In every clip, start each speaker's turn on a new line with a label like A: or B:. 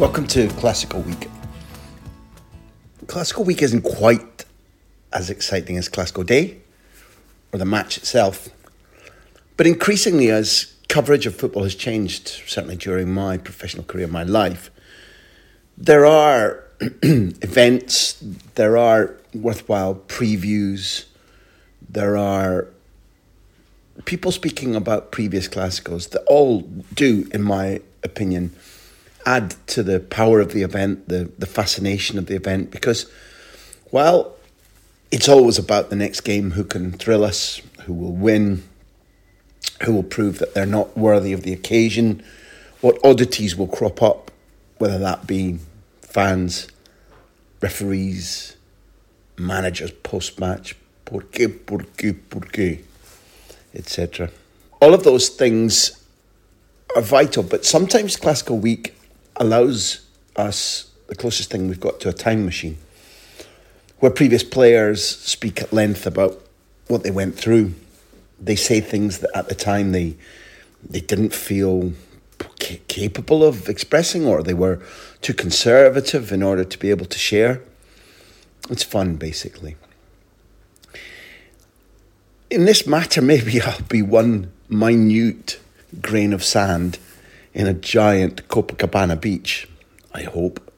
A: Welcome to Clásico Week. Clásico Week isn't quite as exciting as Clásico Day or the match itself, but increasingly as coverage of football has changed, certainly during my professional career, my life, there are events, there are worthwhile previews, there are people speaking about previous Clásicos that all do, in my opinion, add to the power of the event, the, the fascination of the event, because while it's always about the next game, who can thrill us, who will win, who will prove that they're not worthy of the occasion, what oddities will crop up, whether that be fans, referees, managers post match, por qué, por qué, por qué, etc. All of those things are vital, but sometimes Clásico Week allows us the closest thing we've got to a time machine, where previous players speak at length about what they went through. They say things that at the time they they didn't feel capable of expressing, or they were too conservative in order to be able to share. It's fun, basically. In this matter, maybe I'll be one minute grain of sand in a giant Copacabana beach, I hope.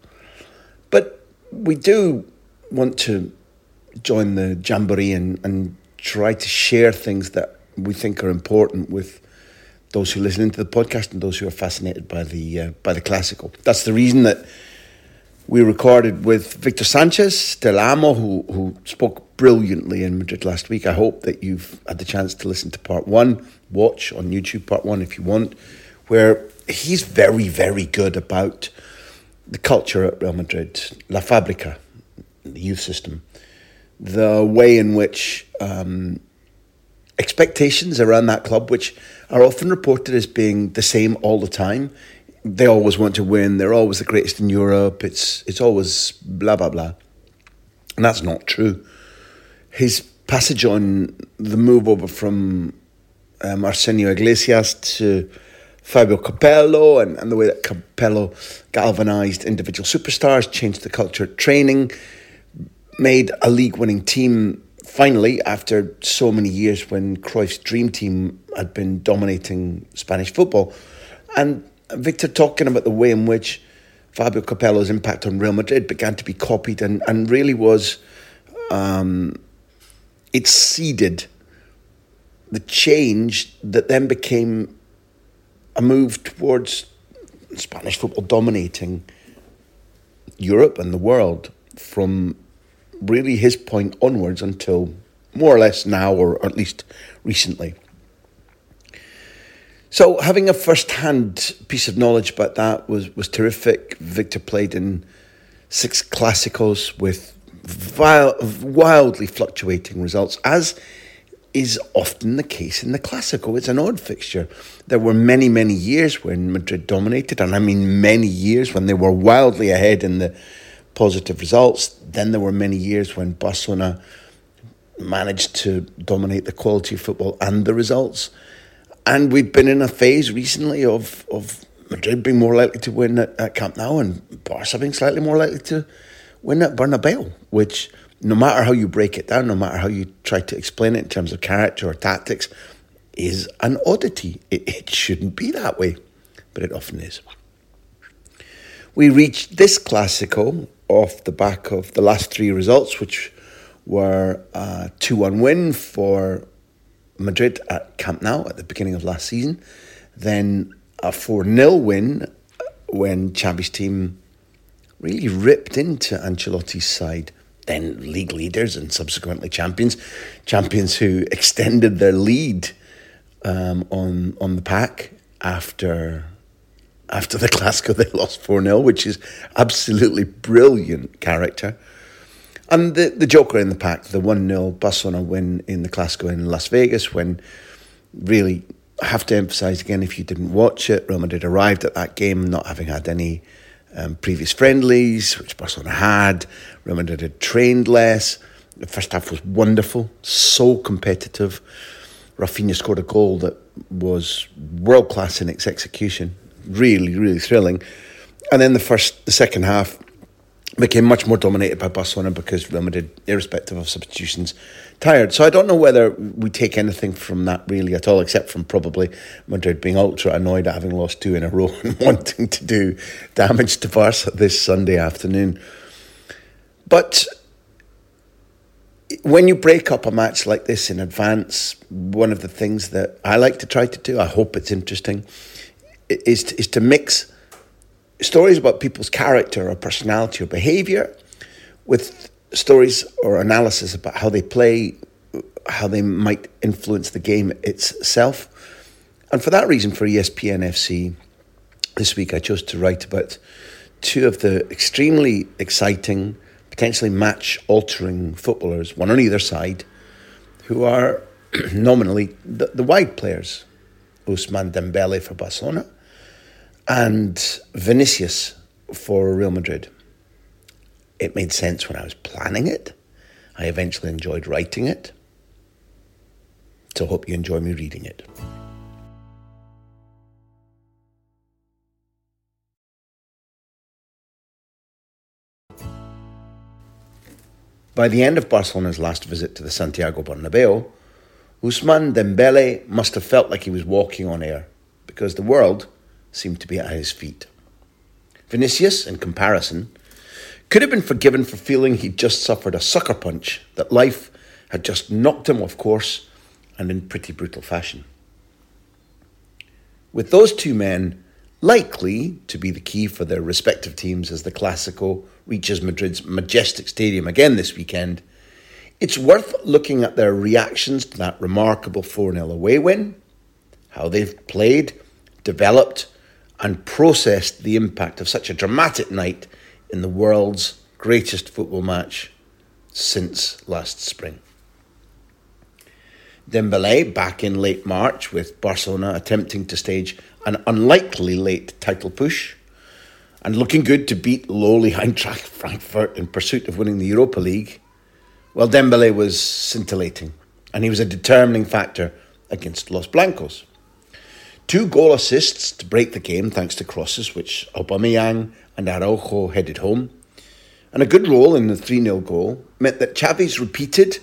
A: But we do want to join the jamboree and, and try to share things that we think are important with those who listen to the podcast and those who are fascinated by the uh, by the Clásico. That's the reason that we recorded with Victor Sanchez Del Amo, who who spoke brilliantly in Madrid last week. I hope that you've had the chance to listen to part one. Watch on YouTube part one if you want, where he's very, very good about the culture at Real Madrid, La Fabrica, the youth system, the way in which um, expectations around that club, which are often reported as being the same all the time, they always want to win. They're always the greatest in Europe. It's it's always blah blah blah, and that's not true. His passage on the move over from um, Arsenio Iglesias to Fabio Capello and, and the way that Capello galvanised individual superstars, changed the culture of training, made a league winning team finally after so many years when Cruyff's dream team had been dominating Spanish football. And Victor talking about the way in which Fabio Capello's impact on Real Madrid began to be copied and, and really was um, it seeded the change that then became a move towards Spanish football dominating Europe and the world from really his point onwards until more or less now, or at least recently. So having a first-hand piece of knowledge about that was was terrific. Victor played in six Clásicos with wildly fluctuating results, as is often the case in the Clásico. It's an odd fixture. There were many, many years when Madrid dominated, and I mean many years when they were wildly ahead in the positive results. Then there were many years when Barcelona managed to dominate the quality of football and the results. And we've been in a phase recently of, of Madrid being more likely to win at, at Camp Nou and Barca being slightly more likely to win at Bernabeu, which no matter how you break it down, no matter how you try to explain it in terms of character or tactics, is an oddity. It, it shouldn't be that way, but it often is. We reached this Clásico, off the back of the last three results, which were a 2 1 win for Madrid at Camp Nou at the beginning of last season, then a 4 0 win when Xavi's team really ripped into Ancelotti's side. Then league leaders and subsequently champions, champions who extended their lead um, on on the pack after after the Clásico they lost 4 0, which is absolutely brilliant character. And the, the joker in the pack, the 1 0 Barcelona win in the Clásico in Las Vegas, when really, I have to emphasise again, if you didn't watch it, Real Madrid arrived at that game not having had any um, previous friendlies, which Barcelona had. Real Madrid had trained less. The first half was wonderful, so competitive. Rafinha scored a goal that was world class in its execution, really, really thrilling. And then the first, the second half became much more dominated by Barcelona because Real Madrid, irrespective of substitutions, tired. So I don't know whether we take anything from that really at all, except from probably Madrid being ultra annoyed at having lost two in a row and wanting to do damage to Barca this Sunday afternoon. But when you break up a match like this in advance, one of the things that I like to try to do, I hope it's interesting, is to, is to mix stories about people's character or personality or behavior with stories or analysis about how they play, how they might influence the game itself. And for that reason, for ESPN FC, this week I chose to write about two of the extremely exciting potentially match altering footballers, one on either side, who are nominally the, the wide players. Ousmane Dembele for Barcelona and Vinicius for Real Madrid. It made sense when I was planning it. I eventually enjoyed writing it. So hope you enjoy me reading it. By the end of Barcelona's last visit to the Santiago Bernabeu, Ousmane Dembele must have felt like he was walking on air because the world seemed to be at his feet. Vinicius, in comparison, could have been forgiven for feeling he'd just suffered a sucker punch, that life had just knocked him off course and in pretty brutal fashion. With those two men likely to be the key for their respective teams as the Clásico reaches Madrid's majestic stadium again this weekend, it's worth looking at their reactions to that remarkable 4 0 away win, how they've played, developed, and processed the impact of such a dramatic night in the world's greatest football match since last spring. Dembele back in late March with Barcelona attempting to stage an unlikely late title push and looking good to beat lowly Eintracht Frankfurt in pursuit of winning the Europa League. Well, Dembele was scintillating and he was a determining factor against Los Blancos. Two goal assists to break the game thanks to crosses which Aubameyang and Araujo headed home. And a good role in the 3 0 goal meant that Xavi's repeated,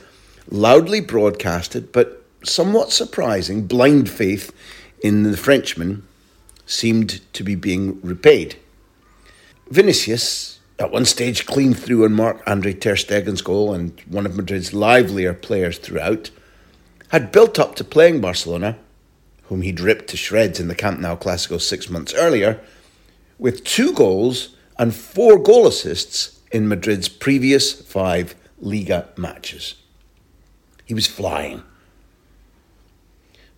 A: loudly broadcasted, but somewhat surprising blind faith in the Frenchman seemed to be being repaid. Vinicius, at one stage, clean through on Marc Andre Ter Stegen's goal and one of Madrid's livelier players throughout, had built up to playing Barcelona whom he'd ripped to shreds in the Camp Nou Clásico six months earlier, with two goals and four goal assists in Madrid's previous five Liga matches. He was flying.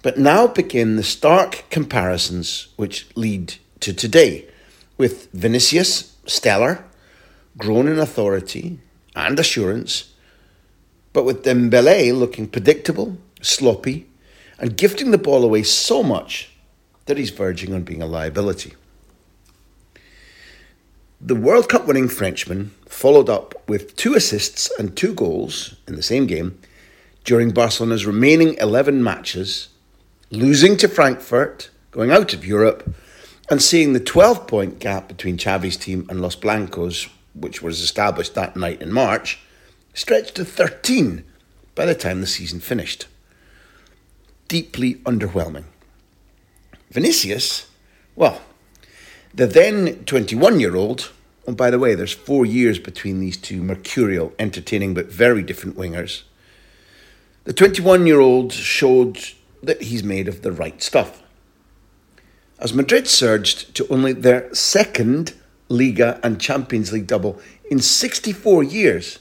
A: But now begin the stark comparisons which lead to today, with Vinicius stellar, grown in authority and assurance, but with Dembele looking predictable, sloppy, and gifting the ball away so much that he's verging on being a liability. The World Cup winning Frenchman followed up with two assists and two goals in the same game during Barcelona's remaining 11 matches, losing to Frankfurt, going out of Europe, and seeing the 12 point gap between Xavi's team and Los Blancos, which was established that night in March, stretch to 13 by the time the season finished deeply underwhelming. Vinicius, well, the then 21 year old And by the way, there's four years between these two mercurial, entertaining, but very different wingers. The 21 year old showed that he's made of the right stuff. As Madrid surged to only their second Liga and Champions League double in 64 years.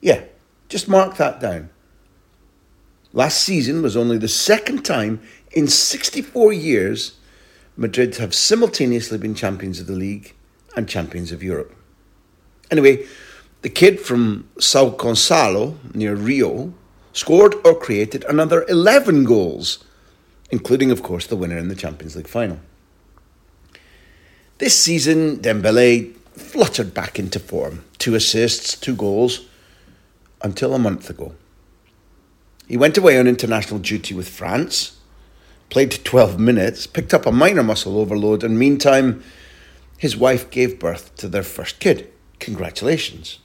A: Yeah, just mark that down. Last season was only the second time in 64 years Madrid have simultaneously been champions of the league and champions of Europe. Anyway, the kid from Sao Gonçalo near Rio scored or created another 11 goals, including, of course, the winner in the Champions League final. This season, Dembele fluttered back into form. Two assists, two goals, until a month ago. He went away on international duty with France, played 12 minutes, picked up a minor muscle overload, and meantime, his wife gave birth to their first kid. Congratulations.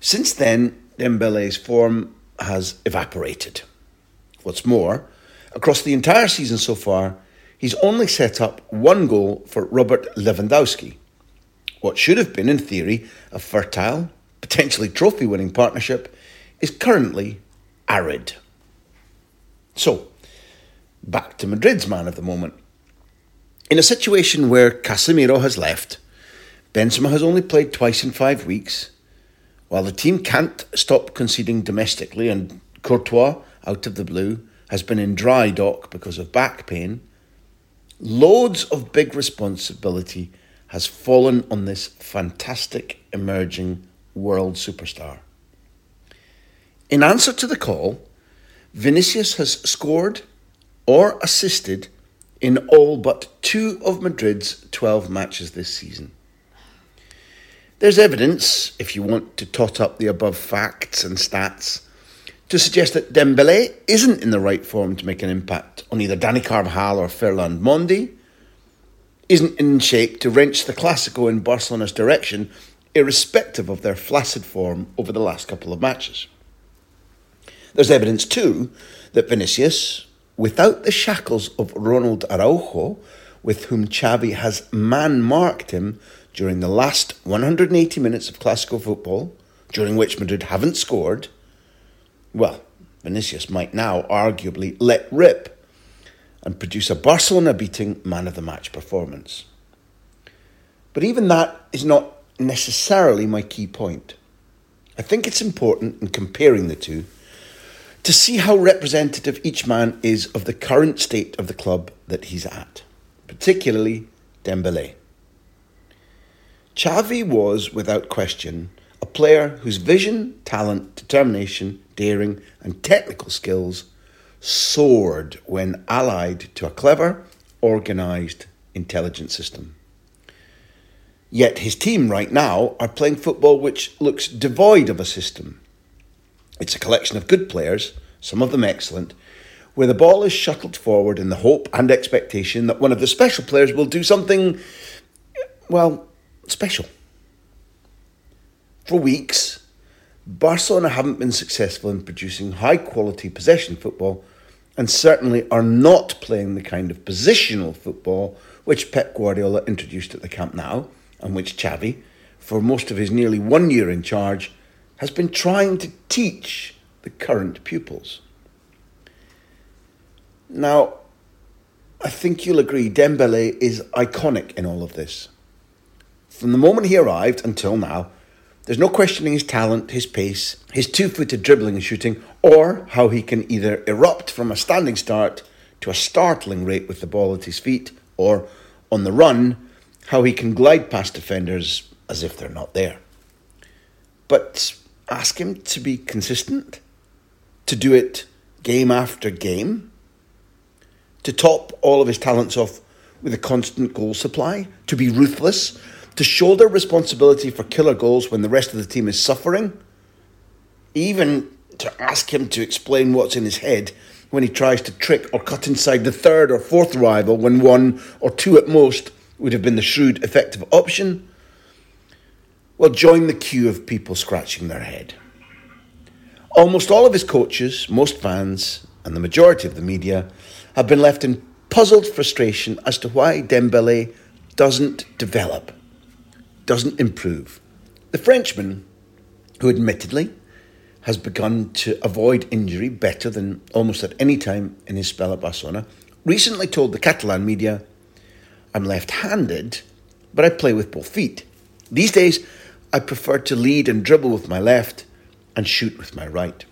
A: Since then, Dembele's form has evaporated. What's more, across the entire season so far, he's only set up one goal for Robert Lewandowski. What should have been, in theory, a fertile, potentially trophy winning partnership is currently arid. So, back to Madrid's man of the moment. In a situation where Casemiro has left, Benzema has only played twice in five weeks, while the team can't stop conceding domestically and Courtois, out of the blue, has been in dry dock because of back pain, loads of big responsibility has fallen on this fantastic emerging world superstar. In answer to the call, Vinicius has scored or assisted in all but two of Madrid's 12 matches this season. There's evidence, if you want to tot up the above facts and stats, to suggest that Dembele isn't in the right form to make an impact on either Dani Carvajal or Ferland Mendy, isn't in shape to wrench the Clasico in Barcelona's direction, irrespective of their flaccid form over the last couple of matches. There's evidence, too, that Vinicius, without the shackles of Ronald Araujo, with whom Xavi has man marked him during the last 180 minutes of Clásico football, during which Madrid haven't scored, well, Vinicius might now arguably let rip and produce a Barcelona beating man of the match performance. But even that is not necessarily my key point. I think it's important in comparing the two to see how representative each man is of the current state of the club that he's at, particularly Dembele. Xavi was, without question, a player whose vision, talent, determination, daring, and technical skills soared when allied to a clever, organised, intelligent system. Yet his team right now are playing football which looks devoid of a system it's a collection of good players, some of them excellent, where the ball is shuttled forward in the hope and expectation that one of the special players will do something, well, special. For weeks, Barcelona haven't been successful in producing high quality possession football and certainly are not playing the kind of positional football which Pep Guardiola introduced at the Camp Nou and which Xavi, for most of his nearly one year in charge, has been trying to teach the current pupils. Now, I think you'll agree Dembele is iconic in all of this. From the moment he arrived until now, there's no questioning his talent, his pace, his two footed dribbling and shooting, or how he can either erupt from a standing start to a startling rate with the ball at his feet, or on the run, how he can glide past defenders as if they're not there. But ask him to be consistent, to do it game after game, to top all of his talents off with a constant goal supply, to be ruthless, to shoulder responsibility for killer goals when the rest of the team is suffering, even to ask him to explain what's in his head when he tries to trick or cut inside the third or fourth rival when one or two at most would have been the shrewd, effective option well, join the queue of people scratching their head. Almost all of his coaches, most fans, and the majority of the media have been left in puzzled frustration as to why Dembele doesn't develop. doesn't improve. The Frenchman, who admittedly has begun to avoid injury better than almost at any time in his spell at Barcelona, recently told the Catalan media, I'm left handed, but I play with both feet. These days, I prefer to lead and dribble with my left and shoot with my right.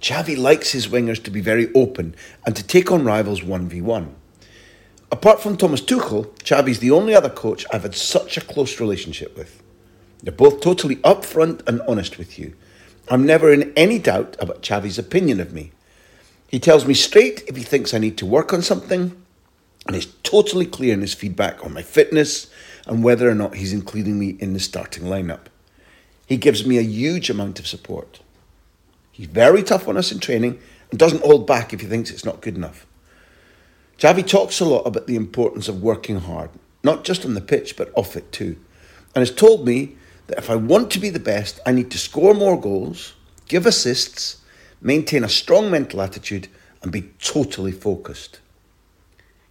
A: Xavi likes his wingers to be very open and to take on rivals 1v1. Apart from Thomas Tuchel, Xavi's the only other coach I've had such a close relationship with. They're both totally upfront and honest with you. I'm never in any doubt about Xavi's opinion of me. He tells me straight if he thinks I need to work on something, and is totally clear in his feedback on my fitness and whether or not he's including me in the starting lineup. He gives me a huge amount of support. He's very tough on us in training and doesn't hold back if he thinks it's not good enough. Xavi talks a lot about the importance of working hard, not just on the pitch, but off it too, and has told me that if I want to be the best, I need to score more goals, give assists, maintain a strong mental attitude, and be totally focused.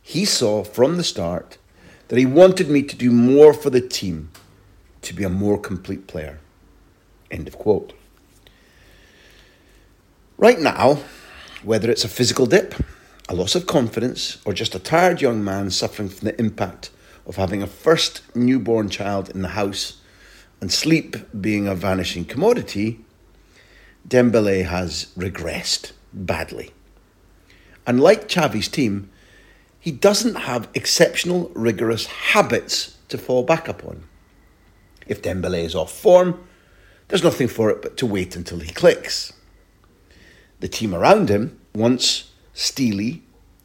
A: He saw from the start that he wanted me to do more for the team to be a more complete player. End of quote. Right now, whether it's a physical dip, a loss of confidence, or just a tired young man suffering from the impact of having a first newborn child in the house and sleep being a vanishing commodity, Dembele has regressed badly. And like Xavi's team, he doesn't have exceptional rigorous habits to fall back upon. If Dembele is off form, there's nothing for it but to wait until he clicks. The team around him, once steely,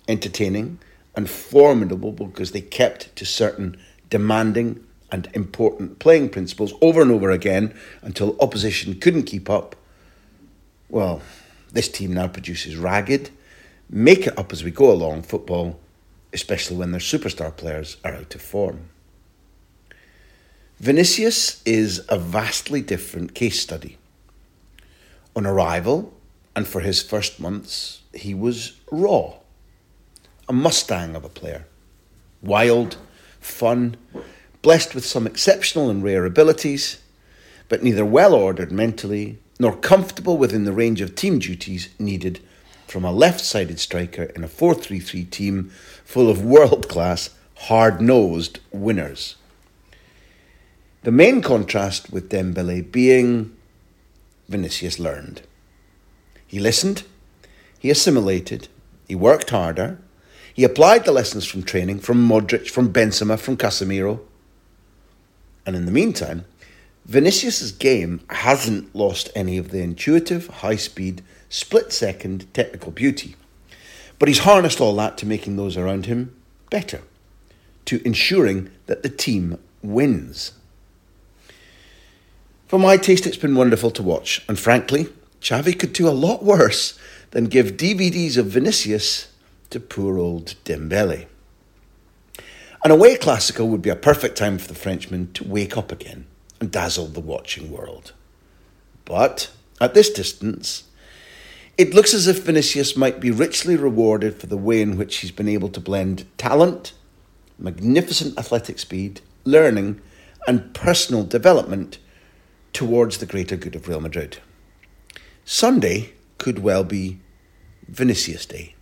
A: entertaining, and formidable because they kept to certain demanding and important playing principles over and over again until opposition couldn't keep up. Well, this team now produces ragged, make it up as we go along football, especially when their superstar players are out of form. Vinicius is a vastly different case study. On arrival, and for his first months, he was raw. A Mustang of a player. Wild, fun, blessed with some exceptional and rare abilities, but neither well ordered mentally nor comfortable within the range of team duties needed from a left sided striker in a 4 3 3 team full of world class, hard nosed winners. The main contrast with Dembele being Vinicius learned. He listened, he assimilated, he worked harder, he applied the lessons from training, from Modric, from Benzema, from Casemiro. And in the meantime, Vinicius' game hasn't lost any of the intuitive, high speed, split second technical beauty. But he's harnessed all that to making those around him better, to ensuring that the team wins. For my taste, it's been wonderful to watch, and frankly, Xavi could do a lot worse than give DVDs of Vinicius to poor old Dembele. An away Clásico would be a perfect time for the Frenchman to wake up again and dazzle the watching world. But at this distance, it looks as if Vinicius might be richly rewarded for the way in which he's been able to blend talent, magnificent athletic speed, learning, and personal development towards the greater good of Real Madrid. Sunday could well be Vinicius Day.